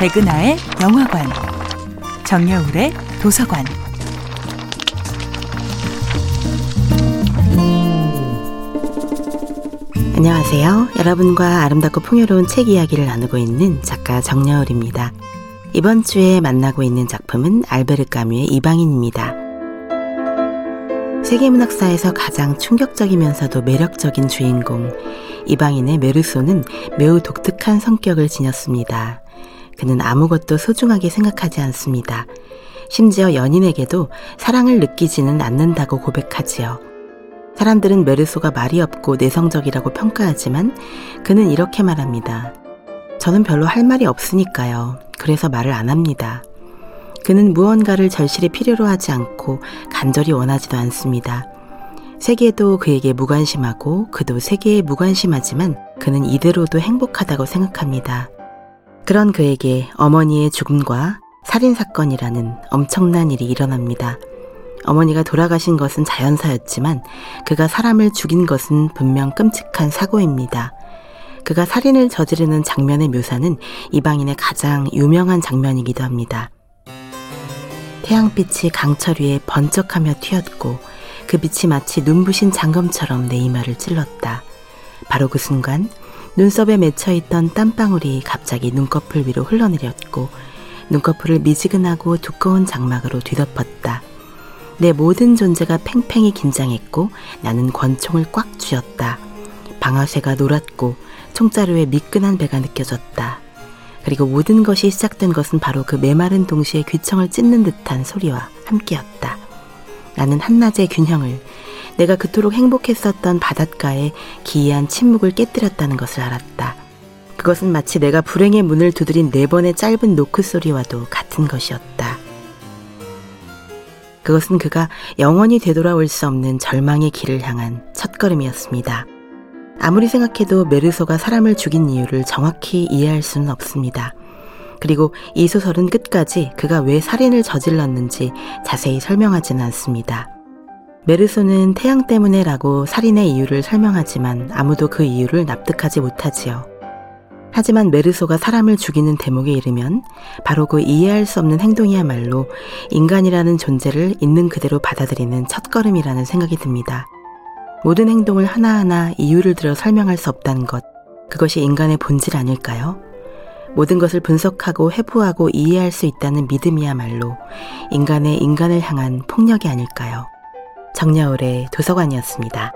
백은하의 영화관, 정여울의 도서관. 안녕하세요. 여러분과 아름답고 풍요로운 책 이야기를 나누고 있는 작가 정여울입니다. 이번 주에 만나고 있는 작품은 알베르 까뮈의 이방인입니다. 세계문학사에서 가장 충격적이면서도 매력적인 주인공 이방인의 메르소는 매우 독특한 성격을 지녔습니다. 그는 아무것도 소중하게 생각하지 않습니다. 심지어 연인에게도 사랑을 느끼지는 않는다고 고백하지요. 사람들은 메르소가 말이 없고 내성적이라고 평가하지만 그는 이렇게 말합니다. 저는 별로 할 말이 없으니까요. 그래서 말을 안 합니다. 그는 무언가를 절실히 필요로 하지 않고 간절히 원하지도 않습니다. 세계도 그에게 무관심하고 그도 세계에 무관심하지만 그는 이대로도 행복하다고 생각합니다. 그런 그에게 어머니의 죽음과 살인사건이라는 엄청난 일이 일어납니다. 어머니가 돌아가신 것은 자연사였지만 그가 사람을 죽인 것은 분명 끔찍한 사고입니다. 그가 살인을 저지르는 장면의 묘사는 이방인의 가장 유명한 장면이기도 합니다. 태양빛이 강철 위에 번쩍하며 튀었고 그 빛이 마치 눈부신 장검처럼 내 이마를 찔렀다. 바로 그 순간 눈썹에 맺혀 있던 땀방울이 갑자기 눈꺼풀 위로 흘러내렸고 눈꺼풀을 미지근하고 두꺼운 장막으로 뒤덮었다. 내 모든 존재가 팽팽히 긴장했고 나는 권총을 꽉 쥐었다. 방아쇠가 놀았고 총자루에 미끈한 배가 느껴졌다. 그리고 모든 것이 시작된 것은 바로 그 메마른 동시에 귀청을 찢는 듯한 소리와 함께였다. 나는 한낮의 균형을 내가 그토록 행복했었던 바닷가에 기이한 침묵을 깨뜨렸다는 것을 알았다. 그것은 마치 내가 불행의 문을 두드린 네 번의 짧은 노크 소리와도 같은 것이었다. 그것은 그가 영원히 되돌아올 수 없는 절망의 길을 향한 첫걸음이었습니다. 아무리 생각해도 메르소가 사람을 죽인 이유를 정확히 이해할 수는 없습니다. 그리고 이 소설은 끝까지 그가 왜 살인을 저질렀는지 자세히 설명하지는 않습니다. 메르소는 태양 때문에라고 살인의 이유를 설명하지만 아무도 그 이유를 납득하지 못하지요. 하지만 메르소가 사람을 죽이는 대목에 이르면 바로 그 이해할 수 없는 행동이야말로 인간이라는 존재를 있는 그대로 받아들이는 첫걸음이라는 생각이 듭니다. 모든 행동을 하나하나 이유를 들어 설명할 수 없다는 것, 그것이 인간의 본질 아닐까요? 모든 것을 분석하고 회부하고 이해할 수 있다는 믿음이야말로 인간의 인간을 향한 폭력이 아닐까요? 정여울의 도서관이었습니다.